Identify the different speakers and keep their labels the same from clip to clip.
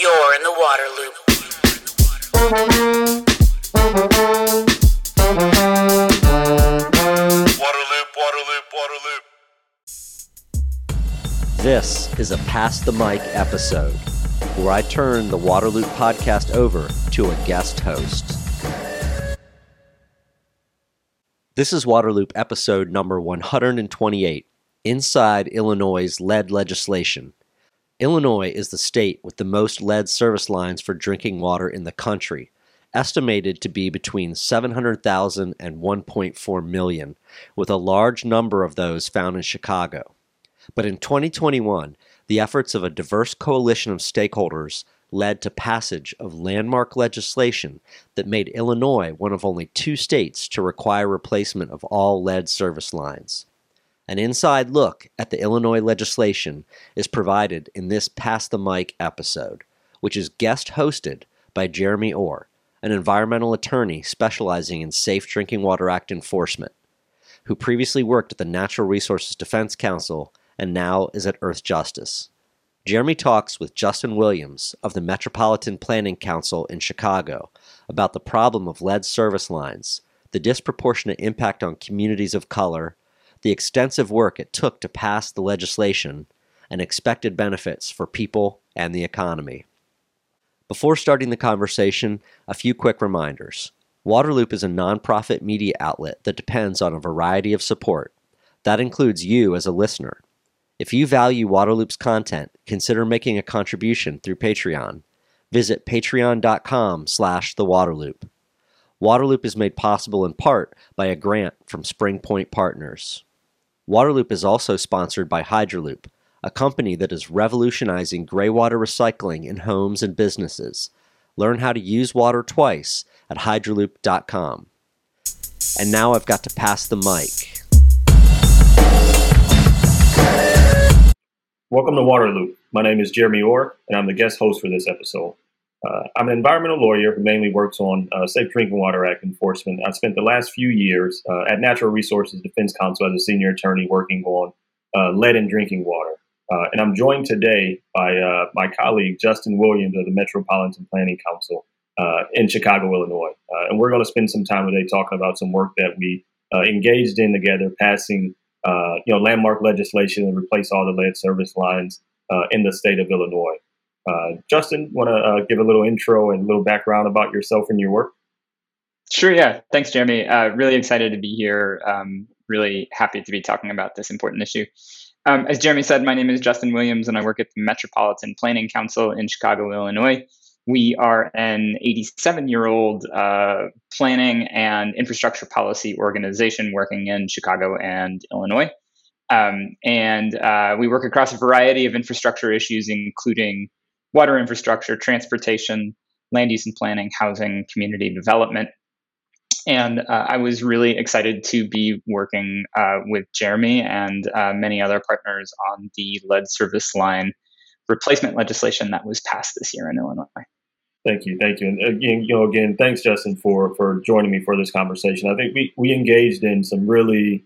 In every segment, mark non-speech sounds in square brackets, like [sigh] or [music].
Speaker 1: You're in the water loop.
Speaker 2: Water loop, water loop, water loop.
Speaker 3: This is a Pass the Mic episode where I turn the Waterloop podcast over to a guest host. This is Waterloop episode number 128 Inside Illinois' Lead Legislation. Illinois is the state with the most lead service lines for drinking water in the country, estimated to be between 700,000 and 1.4 million, with a large number of those found in Chicago. But in 2021, the efforts of a diverse coalition of stakeholders led to passage of landmark legislation that made Illinois one of only two states to require replacement of all lead service lines. An inside look at the Illinois legislation is provided in this Pass the Mic episode, which is guest hosted by Jeremy Orr, an environmental attorney specializing in Safe Drinking Water Act enforcement, who previously worked at the Natural Resources Defense Council and now is at Earthjustice. Jeremy talks with Justin Williams of the Metropolitan Planning Council in Chicago about the problem of lead service lines, the disproportionate impact on communities of color, the extensive work it took to pass the legislation, and expected benefits for people and the economy. Before starting the conversation, a few quick reminders. Waterloop is a nonprofit media outlet that depends on a variety of support. That includes you as a listener. If you value Waterloop's content, consider making a contribution through Patreon. Visit patreon.com slash the Waterloop. Waterloop is made possible in part by a grant from Spring Point Partners. Waterloop is also sponsored by Hydraloop, a company that is revolutionizing gray water recycling in homes and businesses. Learn how to use water twice at hydraloop.com. And now I've got to pass the mic.
Speaker 4: Welcome to Waterloop. My name is Jeremy Orr, and I'm the guest host for this episode. Uh, I'm an environmental lawyer who mainly works on uh, Safe Drinking Water Act enforcement. I spent the last few years uh, at Natural Resources Defense Council as a senior attorney working on uh, lead in drinking water. Uh, and I'm joined today by uh, my colleague Justin Williams of the Metropolitan Planning Council in Chicago, Illinois. and we're going to spend some time today talking about some work that we engaged in together, passing you know, landmark legislation and replace all the lead service lines in the state of Illinois. Uh, Justin, want to uh, give a little intro and a little background about yourself and your work?
Speaker 5: Sure. Yeah. Thanks, Jeremy. Uh, really excited to be here. Um, really happy to be talking about this important issue. Um, as Jeremy said, my name is Justin Williams, and I work at the Metropolitan Planning Council in Chicago, Illinois. We are an 87 year old uh, planning and infrastructure policy organization working in Chicago and Illinois. Um, and uh, we work across a variety of infrastructure issues, including water infrastructure, transportation, land use and planning, housing, community development. And uh, I was really excited to be working uh, with Jeremy and uh, many other partners on the lead service line replacement legislation that was passed this year in Illinois.
Speaker 4: Thank you, thank you, and again, you know, again, thanks, Justin, for for joining me for this conversation. I think we we engaged in some really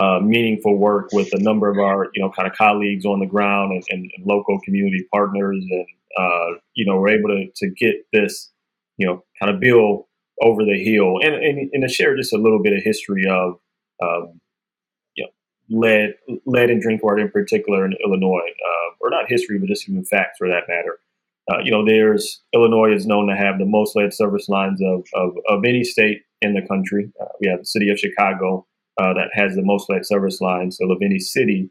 Speaker 4: uh, meaningful work with a number of our you know kind of colleagues on the ground and, and, and local community partners, and uh, you know, we're able to to get this you know kind of bill over the hill, and and, and to share just a little bit of history of um, you know lead lead and drink water in particular in Illinois, uh, or not history, but just even facts for that matter. Uh, you know, there's Illinois is known to have the most lead service lines of, of, of any state in the country. Uh, we have the city of Chicago uh, that has the most lead service lines. So of any city,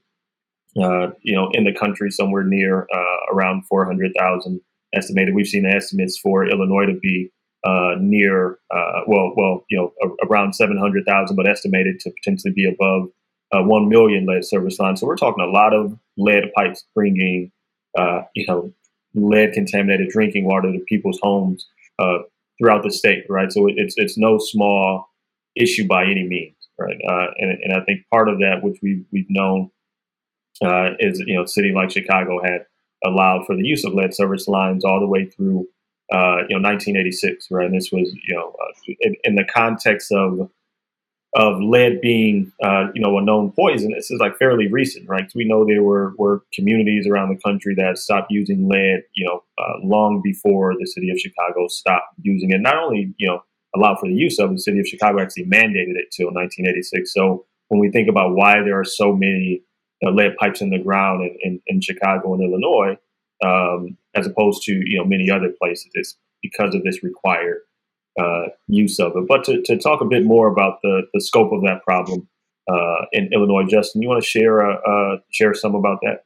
Speaker 4: uh, you know, in the country, somewhere near uh, around 400,000 estimated. We've seen estimates for Illinois to be uh, near, well, well, you know, around 700,000, but estimated to potentially be above 1 million lead service lines. So we're talking a lot of lead pipes bringing, you know, lead contaminated drinking water to people's homes uh, throughout the state, right? So it's it's no small issue by any means, right? Uh, and, and I think part of that, which we we've known, uh, is you know, city like Chicago had allowed for the use of lead service lines all the way through uh, you know 1986, right? And this was you know uh, in, in, the context of of lead being, uh, you know, a known poison, this is like fairly recent, right? We know there were, were communities around the country that stopped using lead, you know, uh, long before the city of Chicago stopped using it. Not only, you know, allowed for the use of, the city of Chicago actually mandated it till 1986. So when we think about why there are so many uh, lead pipes in the ground in, in, in Chicago and Illinois, um, as opposed to, you know, many other places, it's because of this required uh, use of it. But to, to talk a bit more about the, the scope of that problem uh, in Illinois, Justin, you want to share uh, uh, share some about that?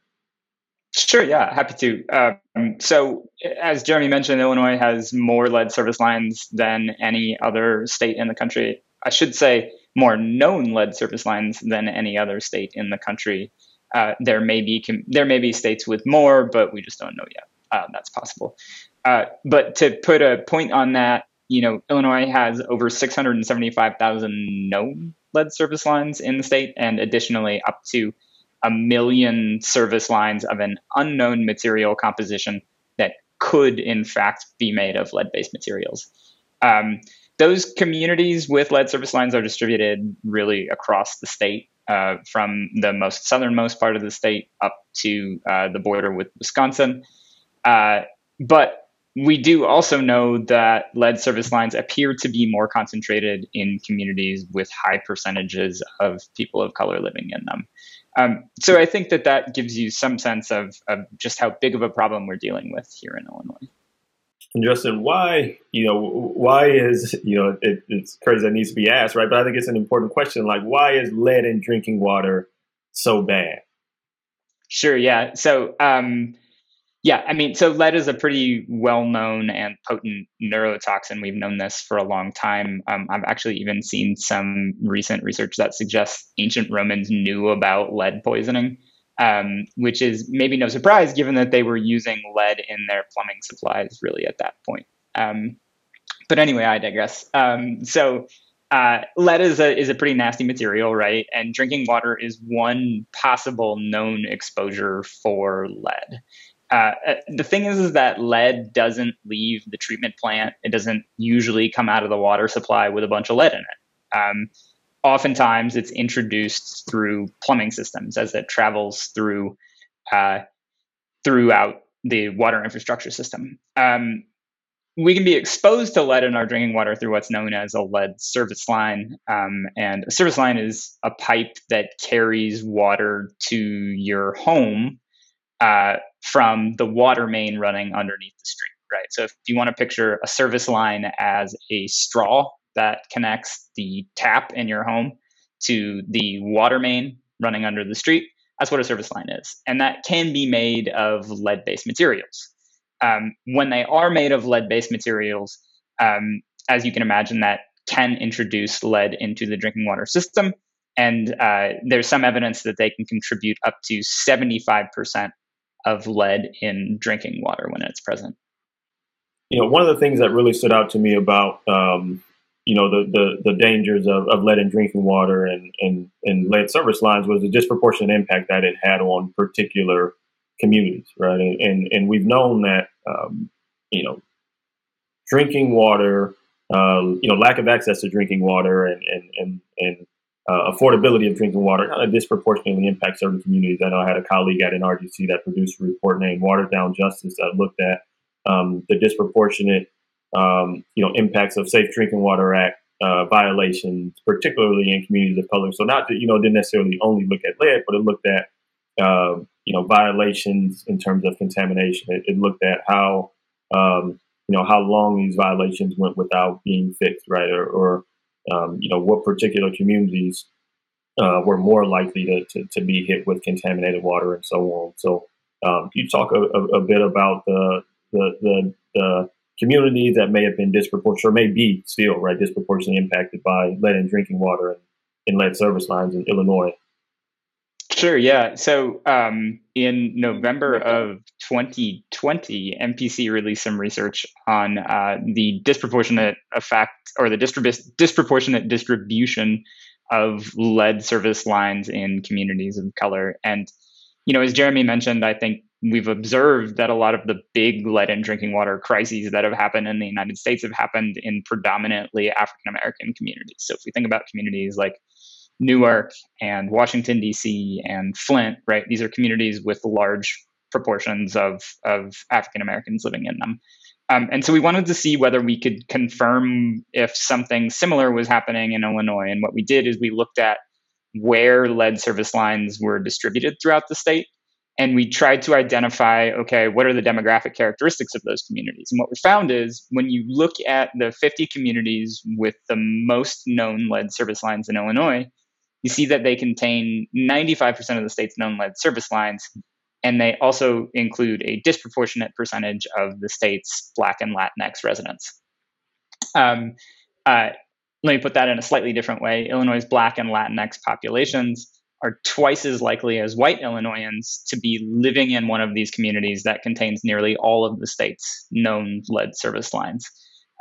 Speaker 5: Sure, yeah, happy to. Um, so, as Jeremy mentioned, Illinois has more lead service lines than any other state in the country. I should say more known lead service lines than any other state in the country. Uh, there may be there may be states with more, but we just don't know yet. Uh, that's possible. Uh, but to put a point on that, you know, Illinois has over 675,000 known lead service lines in the state, and additionally, up to a million service lines of an unknown material composition that could, in fact, be made of lead based materials. Um, those communities with lead service lines are distributed really across the state, uh, from the most southernmost part of the state up to uh, the border with Wisconsin. Uh, but we do also know that lead service lines appear to be more concentrated in communities with high percentages of people of color living in them. Um, so I think that that gives you some sense of, of just how big of a problem we're dealing with here in Illinois.
Speaker 4: And Justin, why you know why is you know it, it's crazy that needs to be asked, right? But I think it's an important question. Like, why is lead in drinking water so bad?
Speaker 5: Sure. Yeah. So. Um, yeah, I mean, so lead is a pretty well known and potent neurotoxin. We've known this for a long time. Um, I've actually even seen some recent research that suggests ancient Romans knew about lead poisoning, um, which is maybe no surprise given that they were using lead in their plumbing supplies really at that point. Um, but anyway, I digress. Um, so, uh, lead is a is a pretty nasty material, right? And drinking water is one possible known exposure for lead. Uh, uh, the thing is, is that lead doesn't leave the treatment plant. It doesn't usually come out of the water supply with a bunch of lead in it. Um, oftentimes, it's introduced through plumbing systems as it travels through uh, throughout the water infrastructure system. Um, we can be exposed to lead in our drinking water through what's known as a lead service line. Um, and a service line is a pipe that carries water to your home uh, from the water main running underneath the street, right? So if you want to picture a service line as a straw that connects the tap in your home to the water main running under the street, that's what a service line is. And that can be made of lead based materials. Um, when they are made of lead based materials, um, as you can imagine, that can introduce lead into the drinking water system. And uh, there's some evidence that they can contribute up to 75% of lead in drinking water when it's present.
Speaker 4: You know, one of the things that really stood out to me about um, you know the, the, the dangers of, of lead in drinking water and, and, and lead service lines was the disproportionate impact that it had on particular communities, right? And and, and we've known that um, you know drinking water, uh, you know, lack of access to drinking water and and and, and uh, affordability of drinking water kind of disproportionately impacts certain communities. I know I had a colleague at NRDC that produced a report named Watered Down Justice that looked at um, the disproportionate, um, you know, impacts of Safe Drinking Water Act uh, violations, particularly in communities of color. So not that you know didn't necessarily only look at lead, but it looked at uh, you know violations in terms of contamination. It, it looked at how um, you know how long these violations went without being fixed, right, or, or um, you know, what particular communities uh, were more likely to, to, to, be hit with contaminated water and so on. So, um, you talk a, a, a, bit about the, the, the, the communities that may have been disproportionate, or may be still, right, disproportionately impacted by lead in drinking water and, and lead service lines in Illinois?
Speaker 5: Sure. Yeah. So um, in November of 2020, MPC released some research on uh, the disproportionate effect or the distrib- disproportionate distribution of lead service lines in communities of color. And, you know, as Jeremy mentioned, I think we've observed that a lot of the big lead in drinking water crises that have happened in the United States have happened in predominantly African American communities. So if we think about communities like Newark and Washington D.C. and Flint, right, these are communities with large proportions of of African Americans living in them. Um, and so we wanted to see whether we could confirm if something similar was happening in Illinois. And what we did is we looked at where lead service lines were distributed throughout the state and we tried to identify okay what are the demographic characteristics of those communities? And what we found is when you look at the 50 communities with the most known lead service lines in illinois you see that they contain 95% of the state's known lead service lines and they also include a disproportionate percentage of the state's black and latinx residents. Um, uh, let me put that in a slightly different way. Illinois' black and latinx populations are twice as likely as white Illinoisans to be living in one of these communities that contains nearly all of the state's known lead service lines.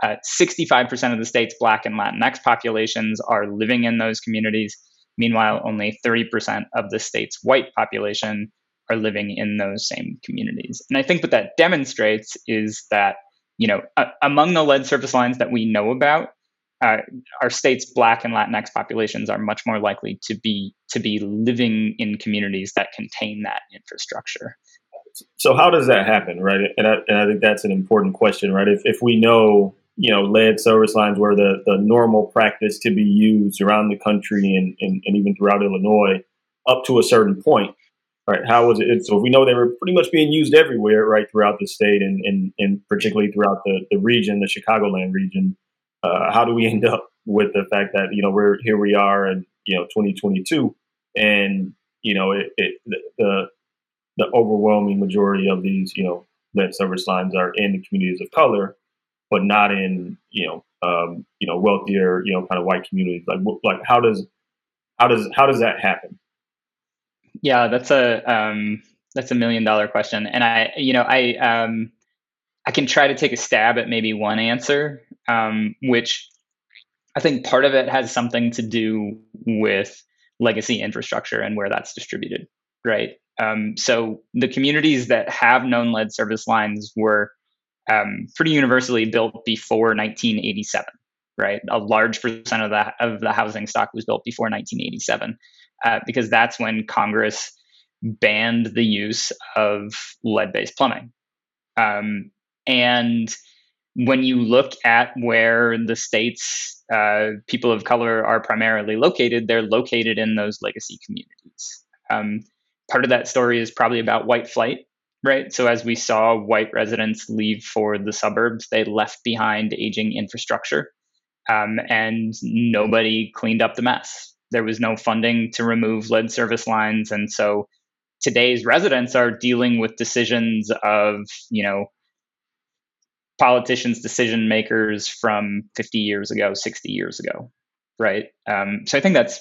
Speaker 5: Uh, 65% of the state's Black and Latinx populations are living in those communities. Meanwhile, only 30% of the state's white population are living in those same communities. And I think what that demonstrates is that, you know, uh, among the lead service lines that we know about, uh, our state's Black and Latinx populations are much more likely to be to be living in communities that contain that infrastructure.
Speaker 4: So how does that happen, right? And I, and I think that's an important question, right? If if we know you know lead service lines were the the normal practice to be used around the country and and, and even throughout Illinois up to a certain point, right? How was it? So if we know they were pretty much being used everywhere, right, throughout the state and and, and particularly throughout the the region, the Chicagoland region uh, how do we end up with the fact that you know we're here we are in you know 2022 and you know it, it the the overwhelming majority of these you know lead service lines are in the communities of color but not in you know um, you know wealthier you know kind of white communities. Like like how does how does how does that happen?
Speaker 5: Yeah that's a um, that's a million dollar question. And i you know i um, i can try to take a stab at maybe one answer um, which I think part of it has something to do with legacy infrastructure and where that's distributed, right? Um, so the communities that have known lead service lines were um, pretty universally built before 1987, right? A large percent of the of the housing stock was built before 1987, uh, because that's when Congress banned the use of lead-based plumbing, um, and when you look at where the state's uh, people of color are primarily located, they're located in those legacy communities. Um, part of that story is probably about white flight, right? So as we saw white residents leave for the suburbs, they left behind aging infrastructure, um, and nobody cleaned up the mess. There was no funding to remove lead service lines, and so today's residents are dealing with decisions of, you know, politicians, decision makers from 50 years ago, 60 years ago, right? Um, so I think that's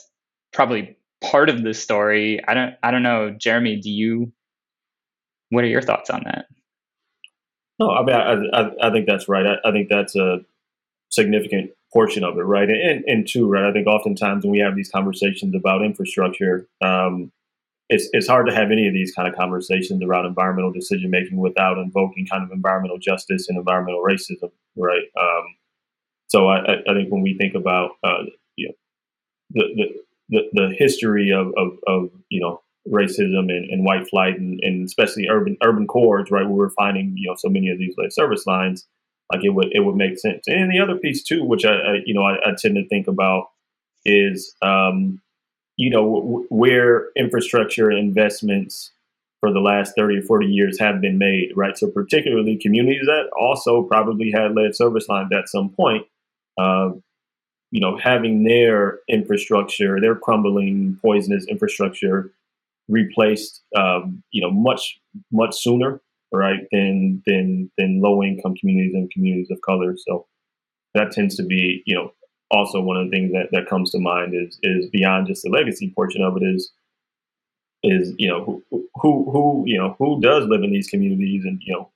Speaker 5: probably part of the story. I don't, I don't know, Jeremy. Do you? What are your thoughts on that?
Speaker 4: No, I mean, I, I, I think that's right. I, I, think that's a significant portion of it, right? And, and two, right? I think oftentimes when we have these conversations about infrastructure, um, it's it's hard to have any of these kind of conversations around environmental decision making without invoking kind of environmental justice and environmental racism, right? Um, so I, I, think when we think about uh, you know the, the the, history of, of, of you know racism and, and white flight and, and, especially urban urban cores, right, where we're finding you know so many of these like service lines, like it would it would make sense. And the other piece too, which I, I you know I, I, tend to think about is um, you know, w- where infrastructure investments for the last 30 or 40 years have been made, right? So, particularly communities that also probably had lead service lines at some point, uh, you know, having their infrastructure, their crumbling, poisonous infrastructure replaced, um, you know, much, much sooner, right, than, than, than low income communities and communities of color. So, that tends to be, you know, also one of the things that, that comes to mind is is beyond just the legacy portion of it is is you know who who, who you know who does live in these communities and you know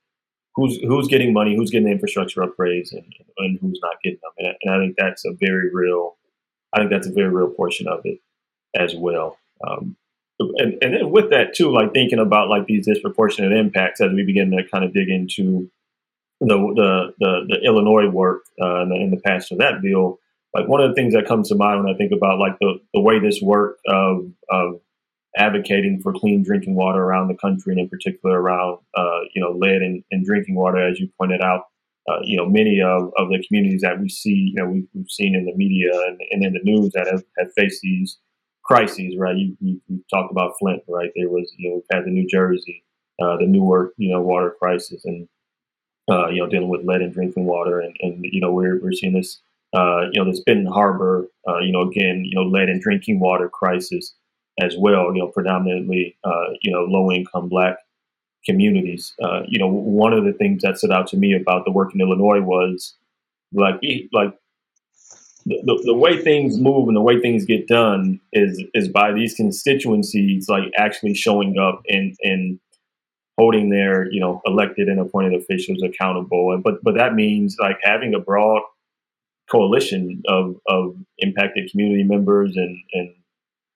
Speaker 4: who's who's getting money who's getting the infrastructure upgrades and, and who's not getting them and, and, I think that's a very real I think that's a very real portion of it as well um, and, and then with that too, like thinking about like these disproportionate impacts as we begin to kind of dig into the the the, the Illinois work uh, and, the, and the passage of that bill. Like one of the things that comes to mind when I think about like the, the way this work of of advocating for clean drinking water around the country, and in particular around uh, you know lead and, in drinking water, as you pointed out. Uh, you know, many of, of the communities that we see, you know, we've, we've seen in the media and, and in the news that have, have faced these crises, right? You, you, you, talked about Flint, right? There was, you know, we've had the New Jersey, uh, the Newark, you know, water crisis, and uh, you know, dealing with lead in drinking water, and, and you know, we're we're seeing this, uh, you know, this Benton Harbor, uh, you know, again, you know, lead in drinking water crisis as well. You know, predominantly, uh, you know, low income Black communities. Uh, you know, one of the things that stood out to me about the work in Illinois was like like the, the, way things move and the way things get done is is by these constituencies like actually showing up and and holding their you know elected and appointed officials accountable and but but that means like having a broad coalition of of impacted community members and and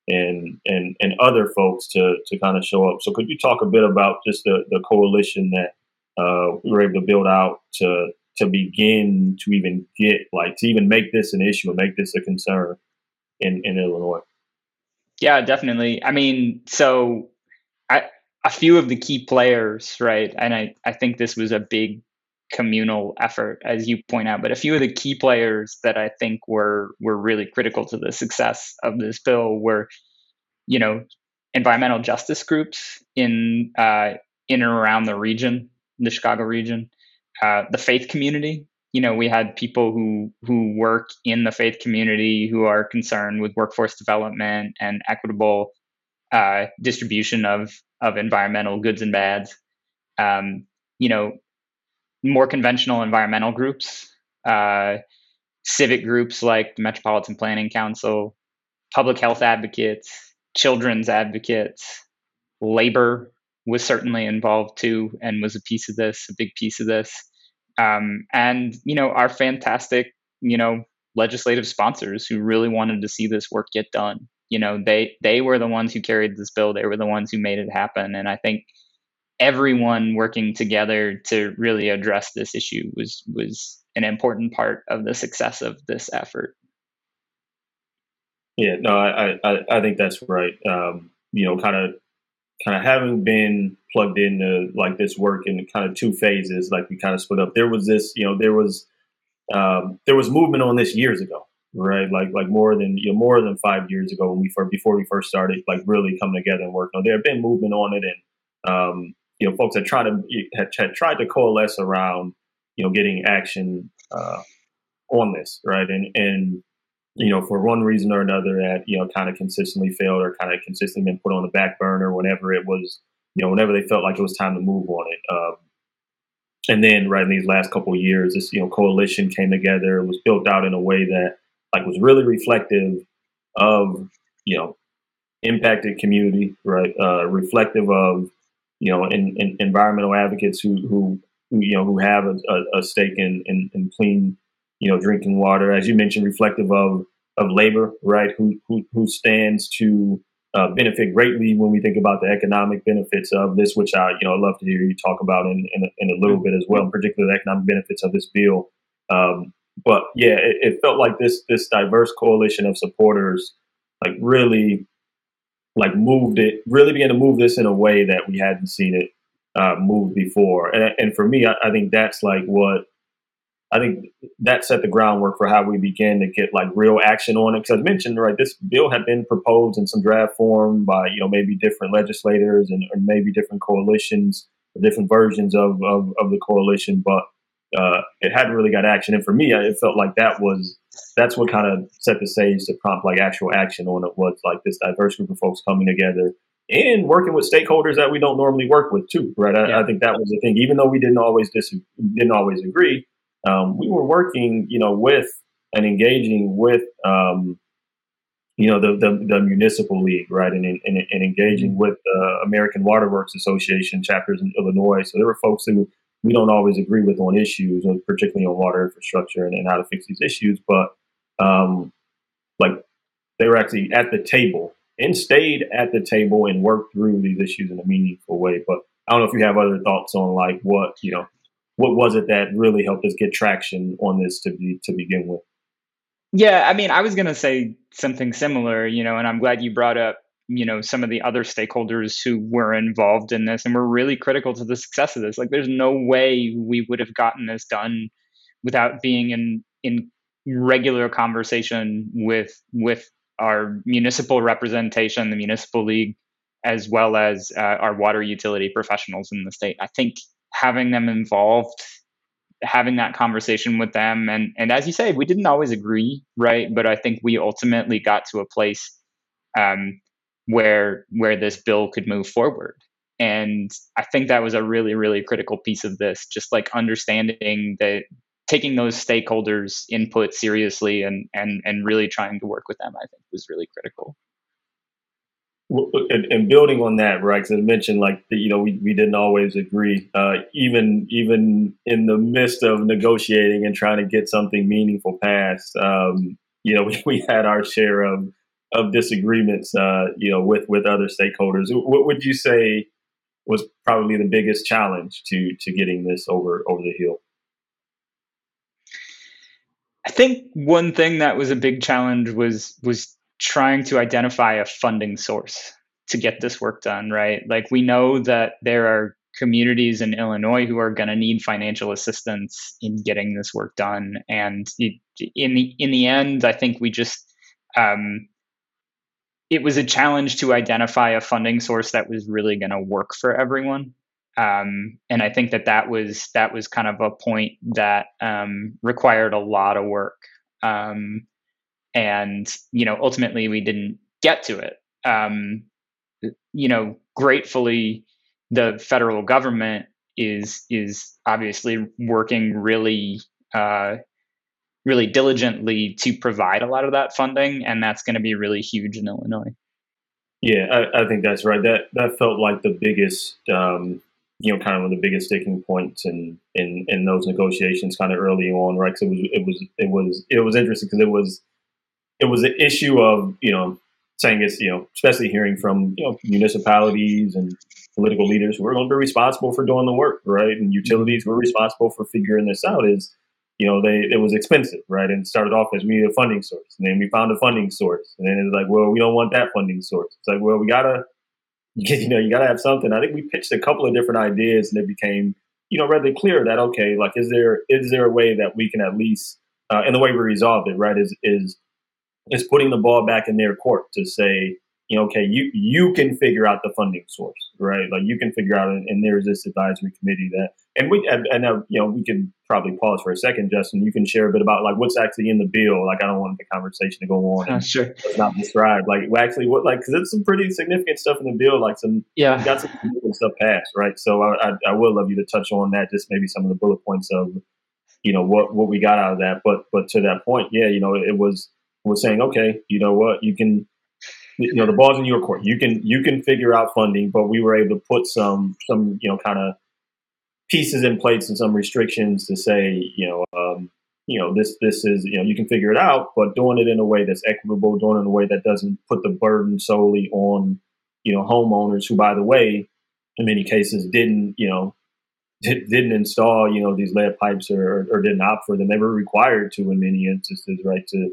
Speaker 4: and and and other folks to to kind of show up. So could you talk a bit about just the the coalition that uh, we were able to build out to to begin to even get like to even make this an issue and make this a concern in in Illinois?
Speaker 5: Yeah, definitely. I mean, so I, a few of the key players, right? And I I think this was a big communal effort, as you point out. But a few of the key players that I think were were really critical to the success of this bill were, you know, environmental justice groups in uh, in and around the region, the Chicago region, uh, the faith community. You know, we had people who who work in the faith community who are concerned with workforce development and equitable uh, distribution of of environmental goods and bads. Um, you know, more conventional environmental groups, uh, civic groups like the Metropolitan Planning Council, public health advocates, children's advocates, labor was certainly involved too and was a piece of this, a big piece of this. Um, and, you know, our fantastic, you know, legislative sponsors who really wanted to see this work get done. You know, they they were the ones who carried this bill. They were the ones who made it happen. And I think everyone working together to really address this issue was was an important part of the success of this effort.
Speaker 4: Yeah, no, I I, I think that's right. Um, you know, kind of kind of having been plugged into like this work in kind of two phases, like we kind of split up. There was this, you know, there was um, there was movement on this years ago, right? Like like more than you know more than five years ago when we first before we first started like really coming together and working on. There had been movement on it, and um, you know, folks had tried to had, had tried to coalesce around, you know, getting action uh, on this, right? And and you know, for one reason or another, that you know, kind of consistently failed or kind of consistently been put on the back burner whenever it was, you know, whenever they felt like it was time to move on it. Um, and then, right in these last couple of years, this you know coalition came together, was built out in a way that like was really reflective of you know impacted community, right? Uh, reflective of you know, in, in environmental advocates who, who, you know, who have a, a, a stake in, in, in, clean, you know, drinking water, as you mentioned, reflective of, of labor, right? Who, who, who stands to uh, benefit greatly when we think about the economic benefits of this, which I, you know, I'd love to hear you talk about in, in, a, in a little bit as well, in particular the economic benefits of this bill. Um, but yeah, it, it felt like this, this diverse coalition of supporters, like really like moved it, really began to move this in a way that we hadn't seen it uh, move before. And, and for me, I, I, think that's like what I think that set the groundwork for how we began to get like real action on it. Because I mentioned, right, this bill had been proposed in some draft form by you know maybe different legislators and maybe different coalitions, different versions of of, of the coalition, but uh, it hadn't really got action. And for me, it felt like that was that's what kind of set the stage to prompt like actual action on it was like this diverse group of folks coming together and working with stakeholders that we don't normally work with too, right? I, yeah. I think that was the thing. Even though we didn't always dis- didn't always agree, um, we were working, you know, with and engaging with, um, you know, the, the, the municipal league, right, and, and, and engaging mm-hmm. with the American Waterworks Association chapters in Illinois. So there were folks who we don't always agree with on issues, particularly on water infrastructure and, and how to fix these issues. But um, like they were actually at the table, and stayed at the table and worked through these issues in a meaningful way. But I don't know if you have other thoughts on like what you know, what was it that really helped us get traction on this to be to begin with.
Speaker 5: Yeah, I mean, I was to say something similar, you know, and I'm glad you brought up, you know, some of the other stakeholders who were involved in this and were really critical to the success of this. Like, there's no way we would have gotten this done without being in in regular conversation with with our municipal representation, the municipal league, as well as uh, our water utility professionals in the state. I think having them involved having that conversation with them and and as you say we didn't always agree right but i think we ultimately got to a place um, where where this bill could move forward and i think that was a really really critical piece of this just like understanding that taking those stakeholders input seriously and and and really trying to work with them i think was really critical
Speaker 4: and, and, building on that, right? Because I mentioned, like the, you know, we, we didn't always agree, uh, even even in the midst of negotiating and trying to get something meaningful passed. Um, you know, [laughs] we, we had our share of of disagreements, uh, you know, with with other stakeholders. What would you say was probably the biggest challenge to to getting this over over the hill?
Speaker 5: Think one thing that was a big challenge was was trying to identify a funding source to get this work done, right? Like we know that there are communities in Illinois who are going to need financial assistance in getting this work done, and it, in the in the end, I think we just um, it was a challenge to identify a funding source that was really going to work for everyone. Um, and I think that that was that was kind of a point that um, required a lot of work. Um, and you know ultimately we didn't get to it. Um, you know gratefully the federal government is is obviously working really uh, really diligently to provide a lot of that funding and that's going to be really huge in illinois.
Speaker 4: Yeah I, I, think that's right. That that felt like the biggest um, you know kind of one of the biggest sticking points in in in those negotiations kind of early on right? Because it was it was it was it was interesting because it was it was an issue of you know saying it's you know especially hearing from you know municipalities and political leaders who are going to be responsible for doing the work right? And utilities who are responsible for figuring this out is you know they it was expensive right? And started off as we need a funding source. And then we found a funding source. And then it's like well we don't want that funding source. It's like well we gotta [laughs] you know you gotta have something i think we pitched a couple of different ideas and it became you know rather clear that okay like is there is there a way that we can at least uh, and the way we resolved it right is is is putting the ball back in their court to say, you know, okay, you you can figure out the funding source, right? Like you can figure out, and there's this advisory committee that, and we, and, and uh, you know, we could probably pause for a second, Justin. You can share a bit about like what's actually in the bill. Like I don't want the conversation to go on.
Speaker 5: Uh, sure.
Speaker 4: It's not described. Like actually, what like because it's some pretty significant stuff in the bill. Like some
Speaker 5: yeah,
Speaker 4: got some stuff passed, right? So I, I I would love you to touch on that, just maybe some of the bullet points of you know what what we got out of that. But but to that point, yeah, you know, it was was saying, okay, you know what, you can, you know, the ball's in your court. You can you can figure out funding, but we were able to put some some you know kind of pieces in place and some restrictions to say, you know, um, you know, this this is you know you can figure it out, but doing it in a way that's equitable, doing it in a way that doesn't put the burden solely on you know homeowners who, by the way, in many cases didn't you know didn't install you know these lead pipes or, or, didn't opt for them. They were required to in many instances, right, to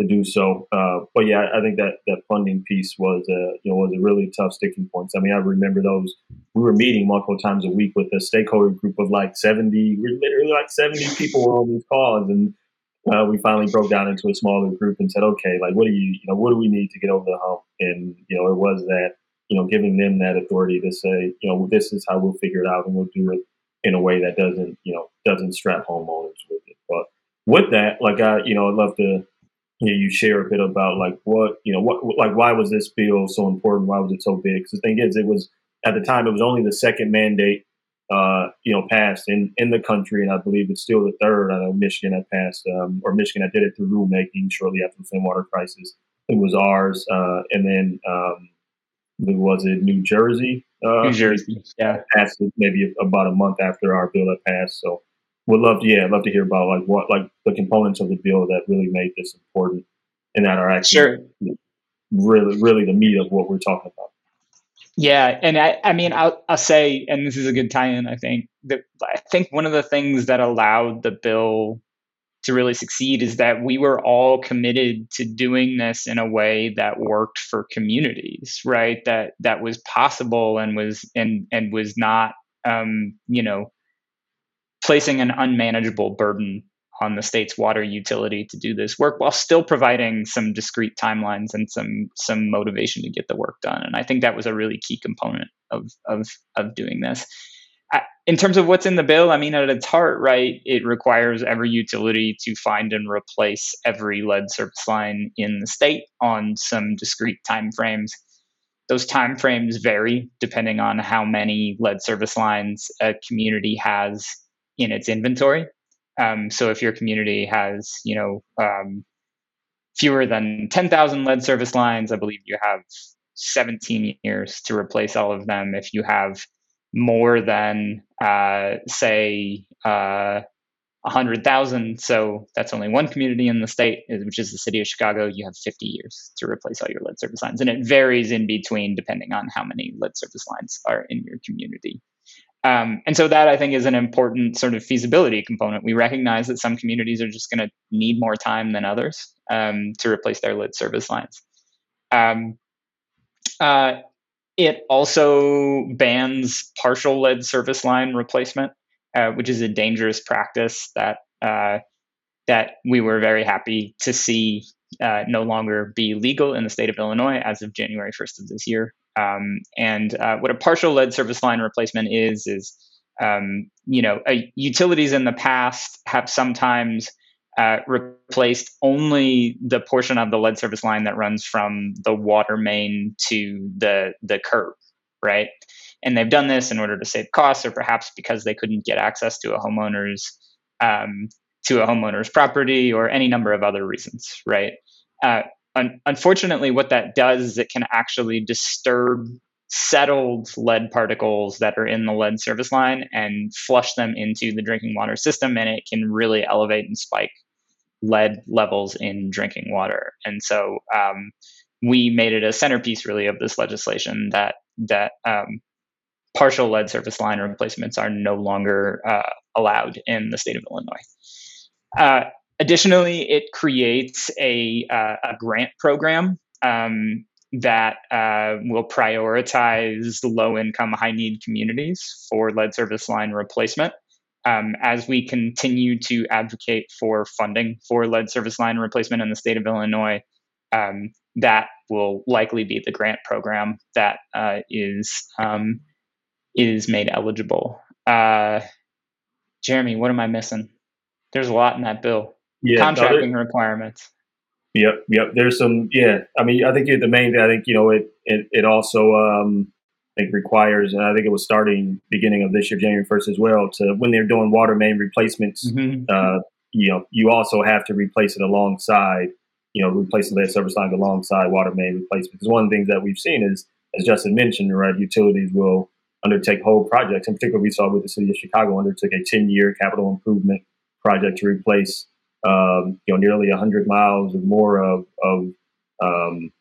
Speaker 4: to do so. Uh, but yeah, I think that that funding piece was a you know was a really tough sticking point. I mean, I remember those. We were meeting multiple times a week with a stakeholder group of like seventy. We're literally like seventy people were on these calls, and uh, we finally broke down into a smaller group and said, okay, like what do you you know what do we need to get over the hump? And you know, it was that you know giving them that authority to say, you know, this is how we'll figure it out, and we'll do it in a way that doesn't you know doesn't strap homeowners with it. But with that, like I you know I'd love to you, know, you share a bit about like what you know what like why was this bill so important? Why was it so big? Because the thing is, it was at the time it was only the second mandate uh, you know passed in in the country, and I believe it's still the third. I know Michigan had passed, um, or Michigan had did it through rulemaking shortly after the Flint water crisis. It was ours, uh, and then um, was it New Jersey?
Speaker 5: Uh, New Jersey, yeah,
Speaker 4: passed it maybe about a month after our bill had passed. So would love to yeah, I'd love to hear about like what like the components of the bill that really made this important and that are actually
Speaker 5: sure.
Speaker 4: really really the meat of what we're talking about.
Speaker 5: Yeah, and I, I mean, I'll, I'll say, and this is a good tie-in. I think that I think one of the things that allowed the bill to really succeed is that we were all committed to doing this in a way that worked for communities, right? That that was possible and was and and was not, um, you know, placing an unmanageable burden on the state's water utility to do this work while still providing some discrete timelines and some some motivation to get the work done. And I think that was a really key component of of of doing this. In terms of what's in the bill, I mean, at its heart, right, it requires every utility to find and replace every lead service line in the state on some discrete timeframes. Those timeframes vary depending on how many lead service lines a community has in its inventory. Um, so if your community has, you know, um, fewer than 10,000 lead service lines, I believe you have 17 years to replace all of them. If you have more than, uh, say, uh, 100,000, so that's only one community in the state, which is the city of Chicago, you have 50 years to replace all your lead service lines. And it varies in between depending on how many lead service lines are in your community. Um, and so that I think is an important sort of feasibility component. We recognize that some communities are just going to need more time than others um, to replace their lead service lines. Um, uh, it also bans partial lead service line replacement, uh, which is a dangerous practice that uh, that we were very happy to see uh, no longer be legal in the state of Illinois as of January 1st of this year. Um, and uh, what a partial lead service line replacement is is um, you know utilities in the past have sometimes uh, replaced only the portion of the lead service line that runs from the water main to the the curb, right? And they've done this in order to save costs, or perhaps because they couldn't get access to a homeowner's um, to a homeowner's property, or any number of other reasons, right? Un- unfortunately, what that does is it can actually disturb settled lead particles that are in the lead service line and flush them into the drinking water system, and it can really elevate and spike lead levels in drinking water. And so um, we made it a centerpiece, really, of this legislation that that um, partial lead service line replacements are no longer uh, allowed in the state of Illinois. Uh, Additionally, it creates a, uh, a grant program um, that uh, will prioritize low income, high need communities for lead service line replacement. Um, as we continue to advocate for funding for lead service line replacement in the state of Illinois, um, that will likely be the grant program that uh, is um, is made eligible. Uh, Jeremy, what am I missing? There's a lot in that bill yeah, contracting no, requirements.
Speaker 4: Yep, yep. There's some, yeah. I mean, I think the main thing. I think you know it. It, it also, um, I think requires, and I think it was starting beginning of this year, January first as well. To when they're doing water main replacements, mm-hmm. uh, you know, you also have to replace it alongside, you know, replacing lead service lines alongside water main replacement. Because one of the things that we've seen is, as Justin mentioned, right, utilities will undertake whole projects. In particular, we saw with the city of Chicago undertook a 10 year capital improvement project to replace um, you know, nearly 100 miles or more of of um,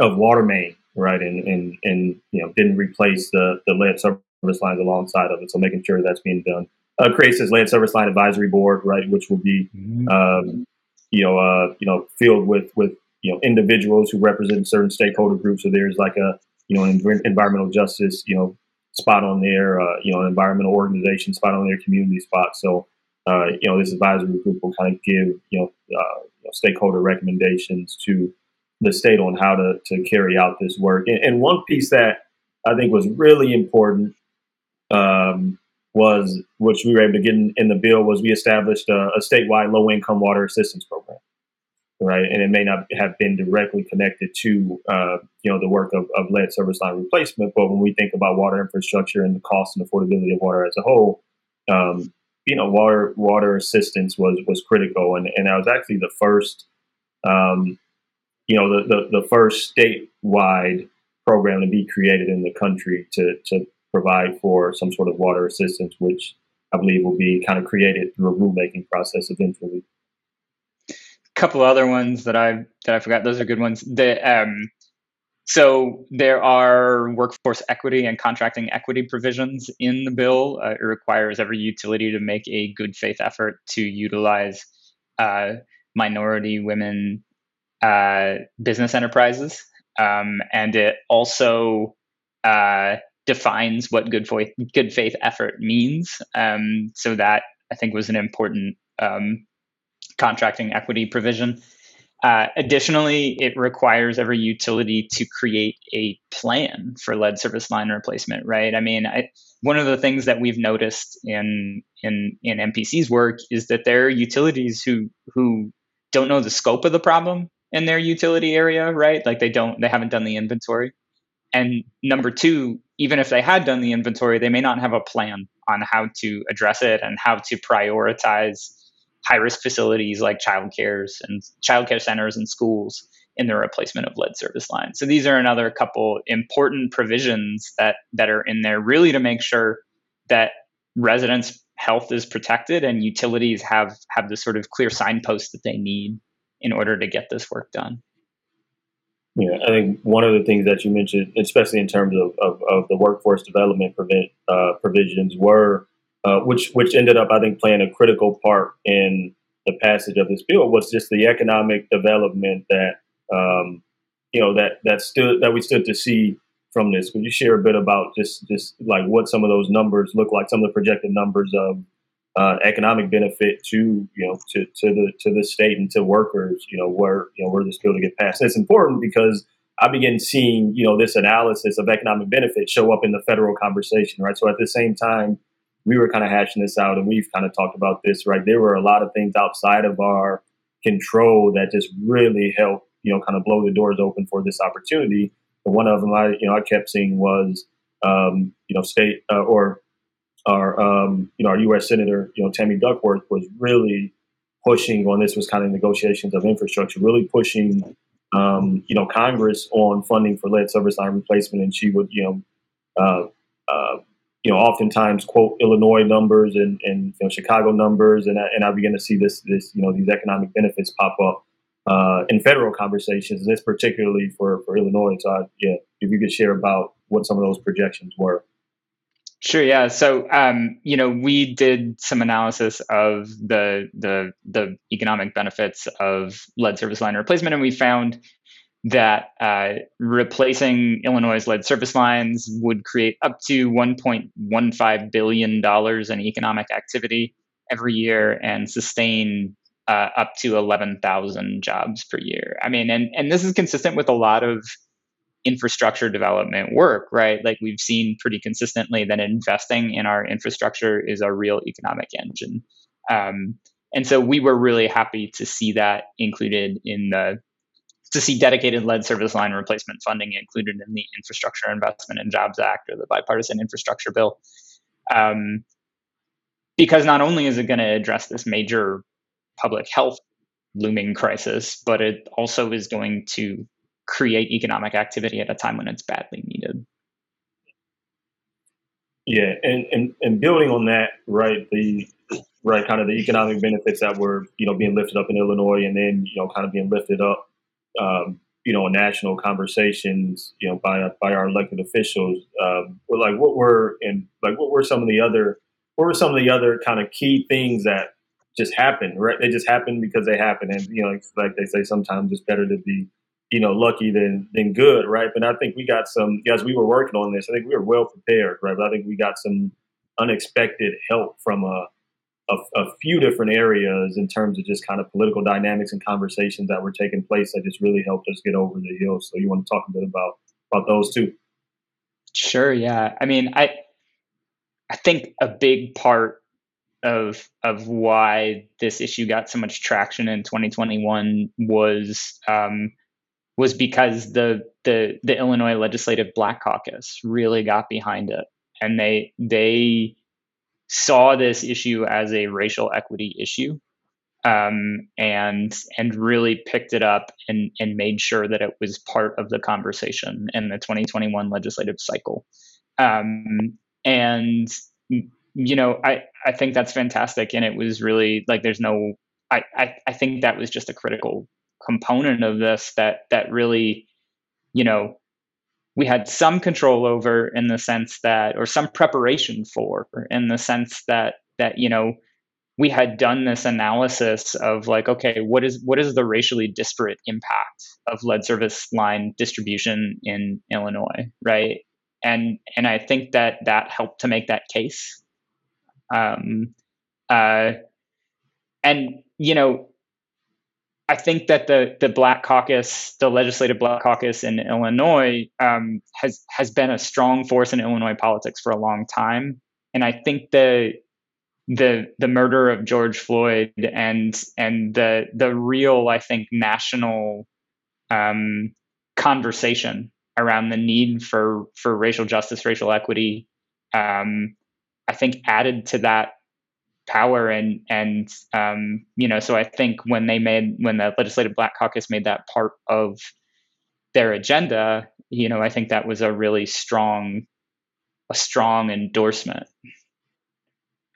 Speaker 4: of water main, right, and and and you know, didn't replace the the lead service lines alongside of it. So making sure that's being done. Uh, creates this lead service line advisory board, right, which will be, mm-hmm. um, you know, uh, you know, filled with with you know individuals who represent certain stakeholder groups. So there's like a you know an environmental justice, you know, spot on there, uh, you know, an environmental organization spot on their community spot. So uh, you know, this advisory group will kind of give, you know, uh, stakeholder recommendations to the state on how to, to carry out this work. And, and one piece that I think was really important um, was, which we were able to get in, in the bill, was we established a, a statewide low income water assistance program. Right, and it may not have been directly connected to uh, you know the work of, of lead service line replacement, but when we think about water infrastructure and the cost and affordability of water as a whole, um, you know, water water assistance was was critical, and and I was actually the first, um, you know, the, the, the first statewide program to be created in the country to to provide for some sort of water assistance, which I believe will be kind of created through a rulemaking process eventually.
Speaker 5: A couple other ones that I that I forgot. Those are good ones. The um, so there are workforce equity and contracting equity provisions in the bill. Uh, it requires every utility to make a good faith effort to utilize uh, minority women uh, business enterprises, um, and it also uh, defines what good faith good faith effort means. Um, so that I think was an important um, contracting equity provision. Uh, additionally, it requires every utility to create a plan for lead service line replacement. Right? I mean, I, one of the things that we've noticed in in in MPC's work is that there are utilities who who don't know the scope of the problem in their utility area. Right? Like they don't they haven't done the inventory. And number two, even if they had done the inventory, they may not have a plan on how to address it and how to prioritize high risk facilities like child cares and childcare centers and schools in the replacement of lead service lines. So these are another couple important provisions that that are in there really to make sure that residents' health is protected and utilities have have the sort of clear signposts that they need in order to get this work done.
Speaker 4: Yeah, I think one of the things that you mentioned, especially in terms of, of, of the workforce development prevent, uh, provisions, were uh, which which ended up, I think, playing a critical part in the passage of this bill was just the economic development that um, you know that that stood that we stood to see from this. Could you share a bit about just just like what some of those numbers look like, some of the projected numbers of uh, economic benefit to you know to, to the to the state and to workers, you know, where you know where this bill to get passed. And it's important because I begin seeing you know this analysis of economic benefit show up in the federal conversation, right? So at the same time we were kind of hashing this out and we've kind of talked about this, right? There were a lot of things outside of our control that just really helped, you know, kind of blow the doors open for this opportunity. And one of them I, you know, I kept seeing was, um, you know, state uh, or our, um, you know, our U.S. Senator, you know, Tammy Duckworth was really pushing on this was kind of negotiations of infrastructure, really pushing, um, you know, Congress on funding for lead service line replacement. And she would, you know, uh, uh, you know, oftentimes quote Illinois numbers and, and you know, Chicago numbers, and I, and I begin to see this this you know these economic benefits pop up uh, in federal conversations, and this particularly for for Illinois. So I, yeah, if you could share about what some of those projections were.
Speaker 5: Sure. Yeah. So, um, you know, we did some analysis of the the the economic benefits of lead service line replacement, and we found that uh, replacing Illinois' lead service lines would create up to $1.15 billion in economic activity every year and sustain uh, up to 11,000 jobs per year. I mean, and, and this is consistent with a lot of infrastructure development work, right? Like we've seen pretty consistently that investing in our infrastructure is a real economic engine. Um, and so we were really happy to see that included in the to see dedicated lead service line replacement funding included in the Infrastructure Investment and Jobs Act or the bipartisan infrastructure bill. Um, because not only is it going to address this major public health looming crisis, but it also is going to create economic activity at a time when it's badly needed.
Speaker 4: Yeah, and, and, and building on that, right, the right kind of the economic benefits that were, you know, being lifted up in Illinois and then, you know, kind of being lifted up um, you know, national conversations, you know, by by our elected officials. Um, like, what were and like what were some of the other what were some of the other kind of key things that just happened? Right, they just happened because they happened, and you know, like, like they say, sometimes it's better to be you know lucky than than good, right? But I think we got some as we were working on this. I think we were well prepared, right? But I think we got some unexpected help from a a, a, few different areas in terms of just kind of political dynamics and conversations that were taking place that just really helped us get over the hill. So you want to talk a bit about about those too?
Speaker 5: Sure. Yeah. I mean, I I think a big part of of why this issue got so much traction in 2021 was um, was because the the the Illinois Legislative Black Caucus really got behind it, and they they saw this issue as a racial equity issue um, and and really picked it up and, and made sure that it was part of the conversation in the 2021 legislative cycle. Um, and you know, I, I think that's fantastic. And it was really like there's no I, I, I think that was just a critical component of this that that really, you know, we had some control over in the sense that, or some preparation for, in the sense that that you know we had done this analysis of like okay what is what is the racially disparate impact of lead service line distribution in illinois right? And and i think that that helped to make that case. Um uh and you know I think that the the Black Caucus, the legislative Black Caucus in Illinois, um, has has been a strong force in Illinois politics for a long time, and I think the the the murder of George Floyd and and the the real I think national um, conversation around the need for for racial justice, racial equity, um, I think added to that power and and um, you know so i think when they made when the legislative black caucus made that part of their agenda you know i think that was a really strong a strong endorsement.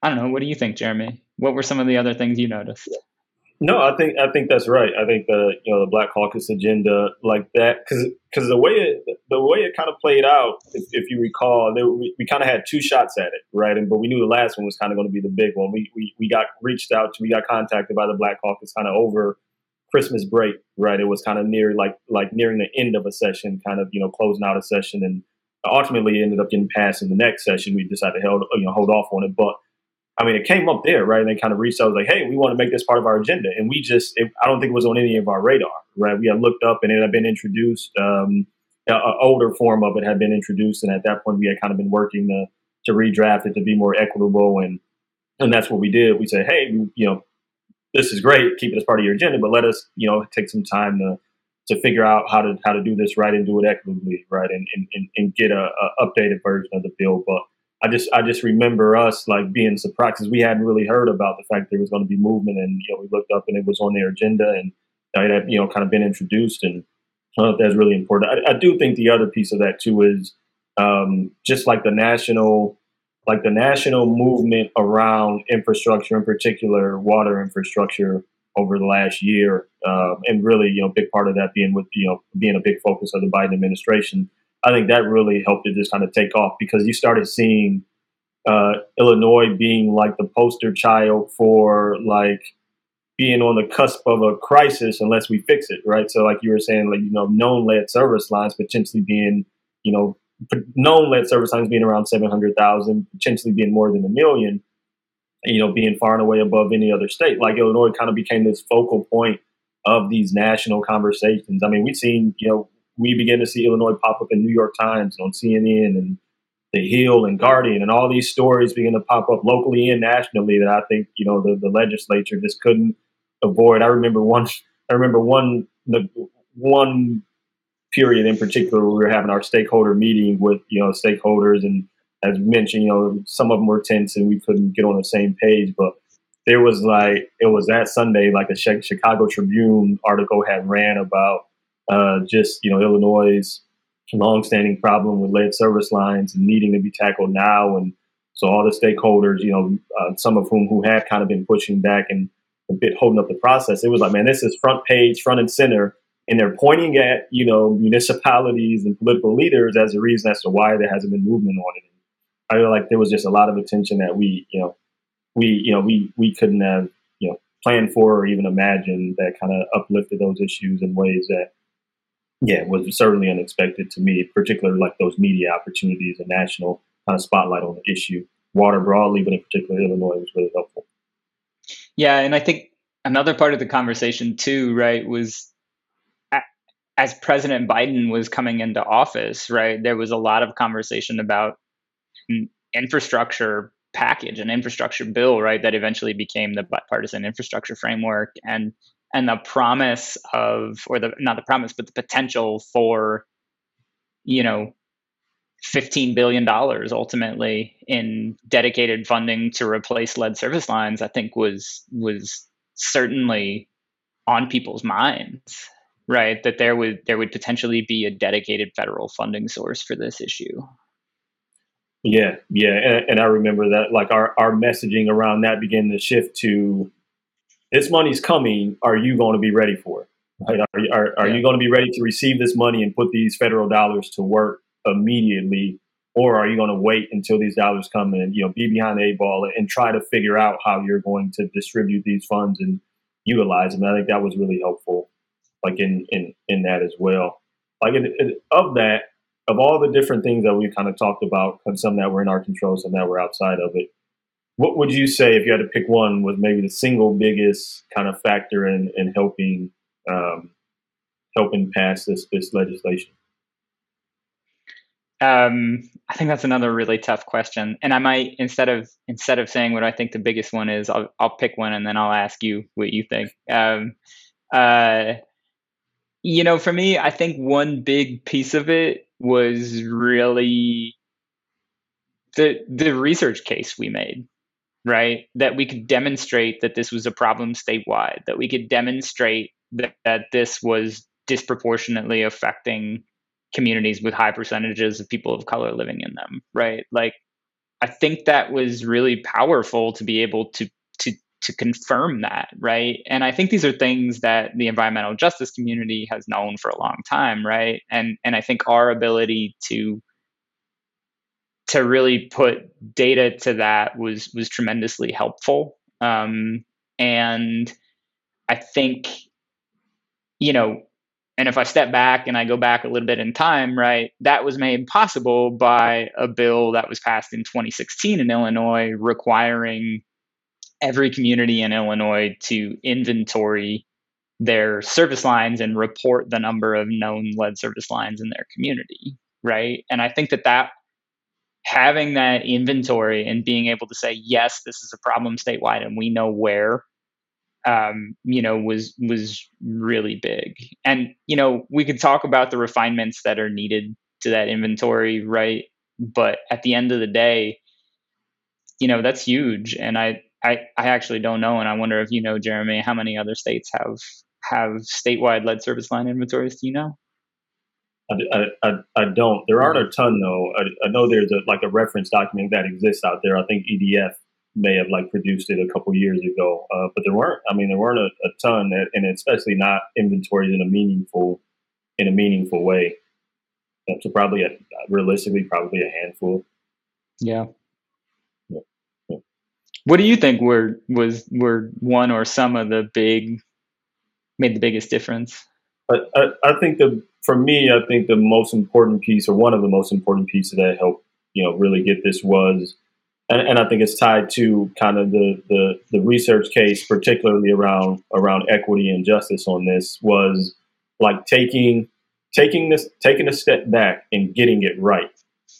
Speaker 5: I don't know. What do you think jeremy? What were some of the other things you noticed
Speaker 4: no, I think I think that's right. I think the you know the Black Caucus agenda like that because because the way it the way it kind of played out, if, if you recall, there, we, we kind of had two shots at it, right? And but we knew the last one was kind of going to be the big one. We, we we got reached out to, we got contacted by the Black Caucus kind of over Christmas break, right? It was kind of near like like nearing the end of a session, kind of you know closing out a session, and ultimately ended up getting passed in the next session. We decided to hold you know hold off on it, but I mean, it came up there, right? And they kind of reached out, like, hey, we want to make this part of our agenda. And we just, it, I don't think it was on any of our radar, right? We had looked up and it had been introduced, um, an older form of it had been introduced. And at that point, we had kind of been working to, to redraft it to be more equitable. And, and that's what we did. We said, hey, you know, this is great, keep it as part of your agenda, but let us, you know, take some time to, to figure out how to, how to do this right and do it equitably, right? And, and, and get a, a updated version of the bill. But, I just I just remember us like being surprised because we hadn't really heard about the fact there was going to be movement, and you know we looked up and it was on their agenda, and it had you know kind of been introduced, and I don't know if that's really important. I, I do think the other piece of that too is um, just like the national like the national movement around infrastructure, in particular water infrastructure, over the last year, uh, and really you know big part of that being with you know being a big focus of the Biden administration I think that really helped it just kind of take off because you started seeing uh, Illinois being like the poster child for like being on the cusp of a crisis unless we fix it, right? So, like you were saying, like you know, known lead service lines potentially being, you know, known lead service lines being around seven hundred thousand, potentially being more than a million, you know, being far and away above any other state. Like Illinois kind of became this focal point of these national conversations. I mean, we've seen, you know, we begin to see Illinois pop up in New York Times, and on CNN, and The Hill and Guardian, and all these stories begin to pop up locally and nationally that I think you know the, the legislature just couldn't avoid. I remember one. I remember one the one period in particular we were having our stakeholder meeting with you know stakeholders and as mentioned you know some of them were tense and we couldn't get on the same page but there was like it was that sunday like a chicago tribune article had ran about uh, just you know Illinois' longstanding problem with lead service lines and needing to be tackled now, and so all the stakeholders, you know, uh, some of whom who had kind of been pushing back and a bit holding up the process, it was like, man, this is front page, front and center, and they're pointing at you know municipalities and political leaders as a reason as to why there hasn't been movement on it. I feel like there was just a lot of attention that we, you know, we, you know, we we couldn't have, you know, planned for or even imagined that kind of uplifted those issues in ways that yeah, was certainly unexpected to me, particularly like those media opportunities, a national kind of spotlight on the issue. Water broadly, but in particular Illinois was really helpful.
Speaker 5: Yeah, and I think another part of the conversation too, right, was as President Biden was coming into office, right, there was a lot of conversation about infrastructure package an infrastructure bill, right, that eventually became the bipartisan infrastructure framework. And and the promise of or the not the promise but the potential for you know 15 billion dollars ultimately in dedicated funding to replace lead service lines i think was was certainly on people's minds right? That there would there would potentially be a dedicated federal funding source for this issue.
Speaker 4: Yeah yeah and, and i remember that like our our messaging around that began to shift to this money's coming. Are you going to be ready for it? Right? Are, are, are
Speaker 5: Yeah.
Speaker 4: you going to be ready to receive this money and put these federal dollars to work immediately? Or are you going to wait until these dollars come and you know be behind the eight ball and try to figure out how you're going to distribute these funds and utilize them? I think that was really helpful, like in in in that as well. Like in, in- of that, of all the different things that we kind of talked about, and some that were in our control, some that were outside of it. What would you say if you had to pick one was maybe the single biggest kind of factor in in helping um, helping pass this this legislation?
Speaker 5: Um, I think that's another really tough question, and I might instead of instead of saying what I think the biggest one is, I'll I'll pick one and then I'll ask you what you think. Um, uh, you know, for me, I think one big piece of it was really the the research case we made, right? That we could demonstrate that this was a problem statewide, that we could demonstrate that, that this was disproportionately affecting communities with high percentages of people of color living in them, right? Like I think that was really powerful to be able to to to confirm that, right? And I think these are things that the environmental justice community has known for a long time, right? And and I think our ability to to really put data to that was was tremendously helpful. Um, and I think, you know, and if I step back and I go back a little bit in time, right, that was made possible by a bill that was passed in 2016 in Illinois requiring every community in Illinois to inventory their service lines and report the number of known lead service lines in their community, right? And I think that that having that inventory and being able to say yes, this is a problem statewide and we know where um, you know, was was really big. And you know, we could talk about the refinements that are needed to that inventory, right? But at the end of the day, you know, that's huge. And I I, I actually don't know, and I wonder if you know, Jeremy, how many other states have have statewide lead service line inventories? Do you know?
Speaker 4: I, I, I, don't. There aren't a ton though. I, I know there's a like a reference document that exists out there. I think EDF may have like produced it a couple years ago, uh, but there weren't. I mean, there weren't a, a ton, that, and especially not inventoried in a meaningful in a meaningful way. Uh, So probably, a, realistically, probably a handful.
Speaker 5: Yeah.
Speaker 4: Yeah. Yeah.
Speaker 5: What do you think were was were one or some of the big made the biggest difference?
Speaker 4: I, I, I think the for me, I think the most important piece, or one of the most important pieces that helped, you know, really get this was, and, and I think it's tied to kind of the, the the research case, particularly around around equity and justice on this, was like taking taking this taking a step back and getting it right,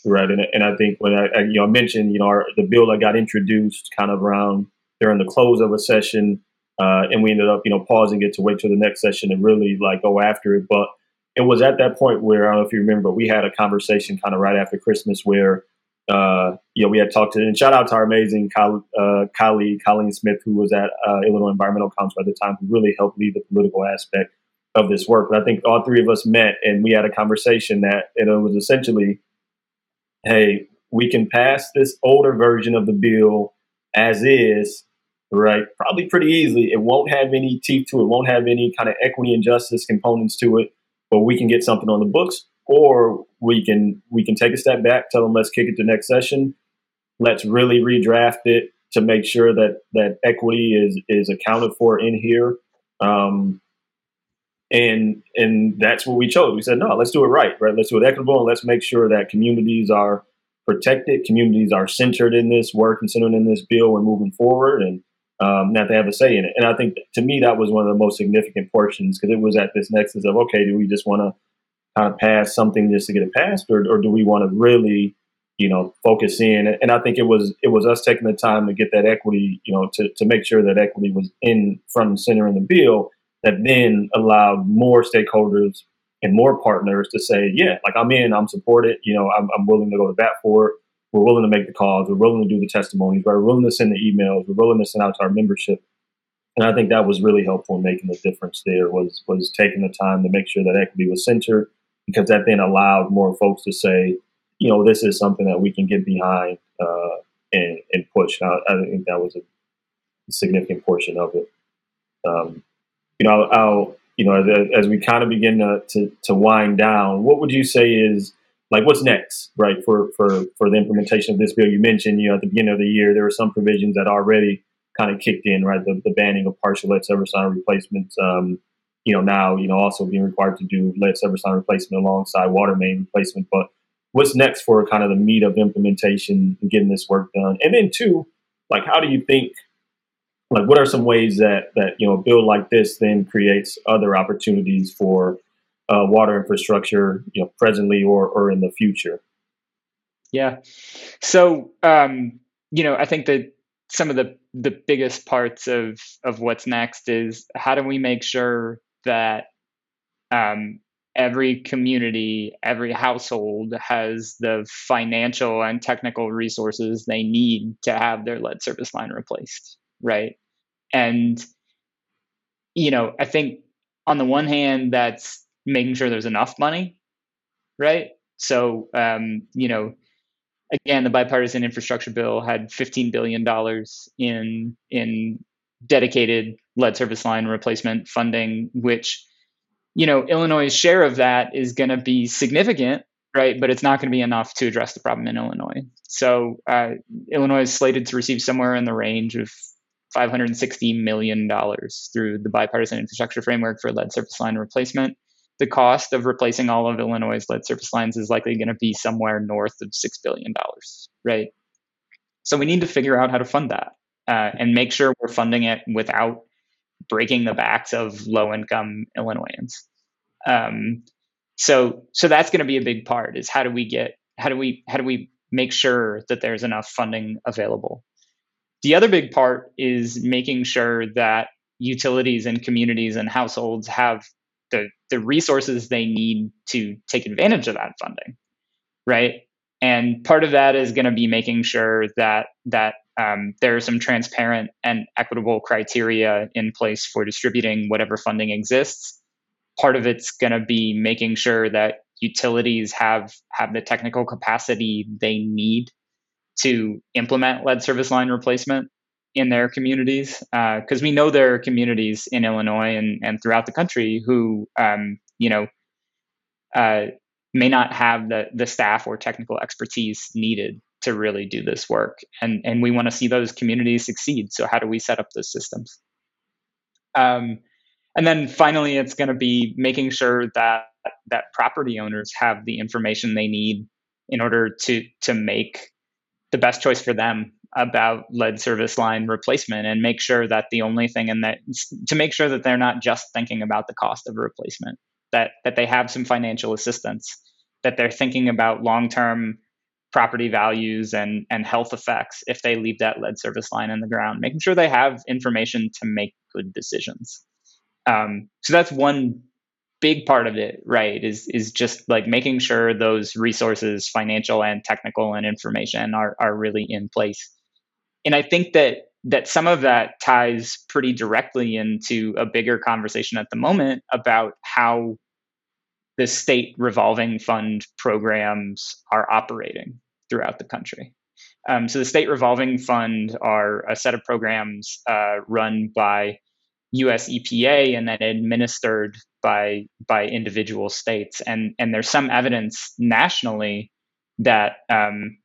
Speaker 4: right. And, and I think when I, I you know I mentioned you know our, the bill that got introduced kind of around during the close of a session uh, and we ended up, you know, pausing it to wait till the next session and really like go after it. But it was at that point where I don't know if you remember, we had a conversation kind of right after Christmas where, uh, you know, we had talked to and shout out to our amazing coll- uh, colleague Colleen Smith, who was at uh, Illinois Environmental Council at the time, who really helped lead the political aspect of this work. But I think all three of us met and we had a conversation that it was essentially, hey, we can pass this older version of the bill as is right? Probably pretty easily. It won't have any teeth to it, won't have any kind of equity and justice components to it, but we can get something on the books or we can we can take a step back, tell them let's kick it to next session. Let's really redraft it to make sure that that equity is is accounted for in here. Um, and and that's what we chose. We said, no, let's do it right, right? Let's do it equitable and let's make sure that communities are protected, communities are centered in this work and centered in this bill and moving forward. And um, not to have a say in it. And I think to me that was one of the most significant portions because it was at this nexus of okay, do we just want to kind of pass something just to get it passed, or, or do we want to really, you know, focus in? And I think it was it was us taking the time to get that equity, you know, to to make sure that equity was in front and center in the bill that then allowed more stakeholders and more partners to say, yeah, like I'm in, I'm supported, you know, I'm, I'm willing to go to bat for it we're willing to make the calls. We're willing to do the testimonies. We're willing to send the emails. We're willing to send out to our membership. And I think that was really helpful in making the difference. There was was taking the time to make sure that equity was centered, because that then allowed more folks to say, you know, this is something that we can get behind uh, and and push. I, I think that was a significant portion of it. Um, you know, I'll, I'll you know, as, as we kind of begin to, to, to wind down, what would you say is like what's next, right, for, for, for the implementation of this bill? You mentioned, you know, at the beginning of the year, there were some provisions that already kind of kicked in, right? The, the banning of partial lead service line replacements. Um, you know, now, you know, also being required to do lead service line replacement alongside water main replacement. But what's next for kind of the meat of implementation and getting this work done? And then two, like how do you think like what are some ways that that you know a bill like this then creates other opportunities for uh, water infrastructure, you know, presently or or in the future?
Speaker 5: Yeah. So, um, you know, I think that some of the the biggest parts of of what's next is how do we make sure that um, every community, every household has the financial and technical resources they need to have their lead service line replaced, right? And you know, I think on the one hand, that's making sure there's enough money, right? So, um, you know, again, the bipartisan infrastructure bill had $15 billion in in dedicated lead service line replacement funding, which, you know, Illinois' share of that is going to be significant, right? But it's not going to be enough to address the problem in Illinois. So uh, Illinois is slated to receive somewhere in the range of $560 million through the bipartisan infrastructure framework for lead service line replacement the cost of replacing all of Illinois' lead service lines is likely going to be somewhere north of $6 billion, right? So we need to figure out how to fund that uh, and make sure we're funding it without breaking the backs of low income Illinoisans. Um, so, so that's going to be a big part is how do we get, how do we, how do we make sure that there's enough funding available? The other big part is making sure that utilities and communities and households have the the resources they need to take advantage of that funding, right? And part of that is going to be making sure that that um, there are some transparent and equitable criteria in place for distributing whatever funding exists. Part of it's going to be making sure that utilities have have the technical capacity they need to implement lead service line replacement in their communities because uh, we know there are communities in Illinois and, and throughout the country who um, you know uh, may not have the the staff or technical expertise needed to really do this work. And and we want to see those communities succeed. So how do we set up those systems? Um, and then finally it's going to be making sure that that property owners have the information they need in order to to make the best choice for them about lead service line replacement and make sure that the only thing in that to make sure that they're not just thinking about the cost of replacement that that they have some financial assistance that they're thinking about long-term property values and and health effects if they leave that lead service line in the ground making sure they have information to make good decisions. Um, so that's one big part of it right is is just like making sure those resources financial and technical and information are are really in place and I think that that some of that ties pretty directly into a bigger conversation at the moment about how the state revolving fund programs are operating throughout the country. Um, so the state revolving fund are a set of programs uh, run by U.S. EPA and then administered by by individual states. And and there's some evidence nationally that um,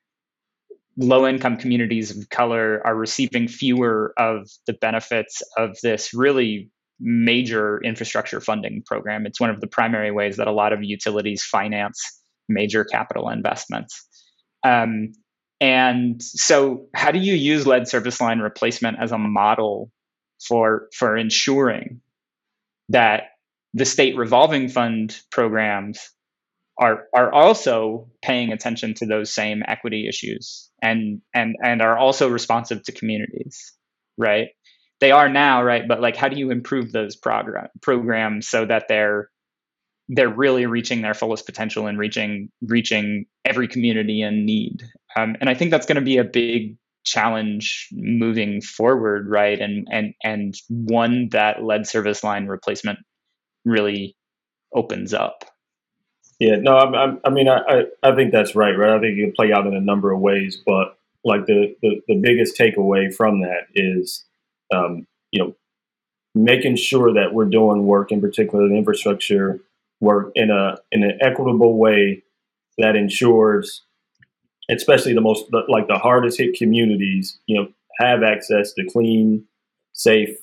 Speaker 5: low income communities of color are receiving fewer of the benefits of this really major infrastructure funding program. It's one of the primary ways that a lot of utilities finance major capital investments. Um, and so, how do you use lead service line replacement as a model for for ensuring that the state revolving fund programs are are also paying attention to those same equity issues and and and are also responsive to communities right? They are now right? But like how do you improve those program programs so that they're they're really reaching their fullest potential and reaching reaching every community in need? Um, and i think that's going to be a big challenge moving forward right? And and and one that lead service line replacement really opens up
Speaker 4: yeah, no, I, I mean, I, I think that's right, right? I think it can play out in a number of ways, but like the, the, the biggest takeaway from that is, um, you know, making sure that we're doing work, in particular the infrastructure work, in a in an equitable way that ensures, especially the most like the hardest hit communities, you know, have access to clean, safe,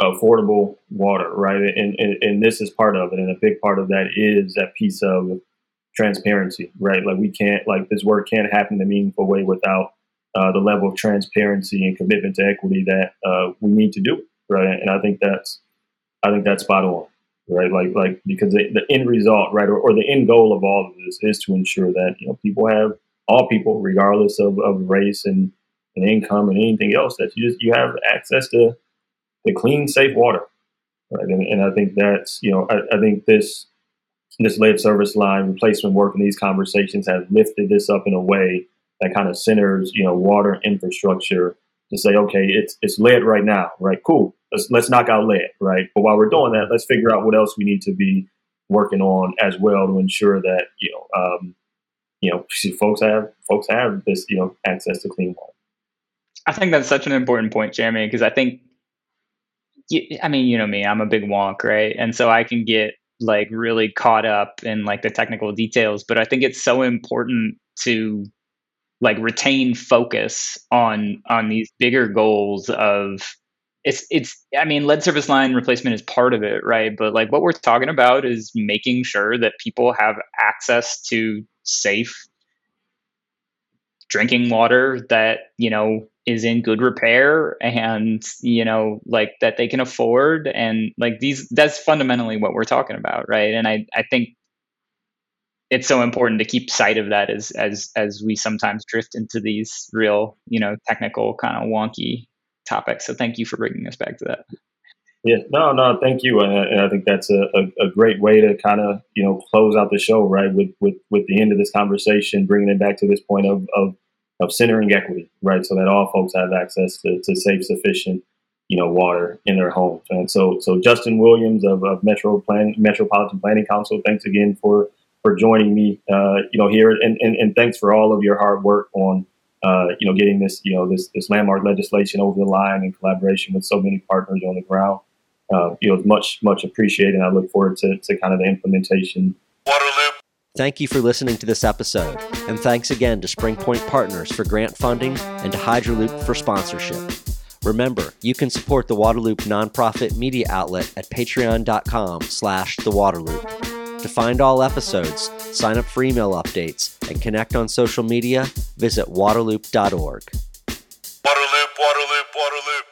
Speaker 4: affordable water, right? And, and and this is part of it, and a big part of that is that piece of transparency, right? Like we can't like this work can't happen in a meaningful way without uh, the level of transparency and commitment to equity that uh, we need to do, right? And I think that's I think that's spot on, right? Like like because the, the end result, right, or, or, the end goal of all of this is to ensure that you know people have all people, regardless of, of race and, and income and anything else, that you just you have access to the clean, safe water, right? And, and I think that's you know I, I think this this lead service line replacement work and these conversations has lifted this up in a way that kind of centers, you know, water infrastructure to say, okay, it's it's lead right now, right? Cool. Let's let's knock out lead, right? But while we're doing that, let's figure out what else we need to be working on as well to ensure that you know, um, you know, folks have folks have this, you know, access to clean water.
Speaker 5: I think that's such an important point, Jeremy, because I think, I mean, you know me, I'm a big wonk, right? And so I can get like really caught up in like the technical details, but I think it's so important to like retain focus on on these bigger goals of it's it's i mean lead service line replacement is part of it right but like what we're talking about is making sure that people have access to safe drinking water that you know is in good repair and you know like that they can afford and like these that's fundamentally what we're talking about right? And i i think it's so important to keep sight of that as as as we sometimes drift into these real you know technical kind of wonky topics. So thank you for bringing us back to that.
Speaker 4: Yeah no no thank you. And, i think that's a, a, a, great way to kind of you know close out the show right? With with with the end of this conversation bringing it back to this point of of, of centering equity right so that all folks have access to, to safe sufficient you know water in their homes and so so justin williams of, of metro plan metropolitan planning council thanks again for for joining me, uh, you know, here, and, and, and thanks for all of your hard work on, uh, you know, getting this, you know, this this landmark legislation over the line in collaboration with so many partners on the ground. Uh, you know, it's much much appreciated. And I look forward to, to kind of the implementation.
Speaker 2: Waterloop.
Speaker 3: Thank you for listening to this episode, and thanks again to Spring Point Partners for grant funding and to Hydraloop for sponsorship. Remember, you can support the Waterloop nonprofit media outlet at patreon.com slash thewaterloop. To find all episodes, sign up for email updates, and connect on social media, visit waterloop.org. Waterloop, Waterloop, Waterloop.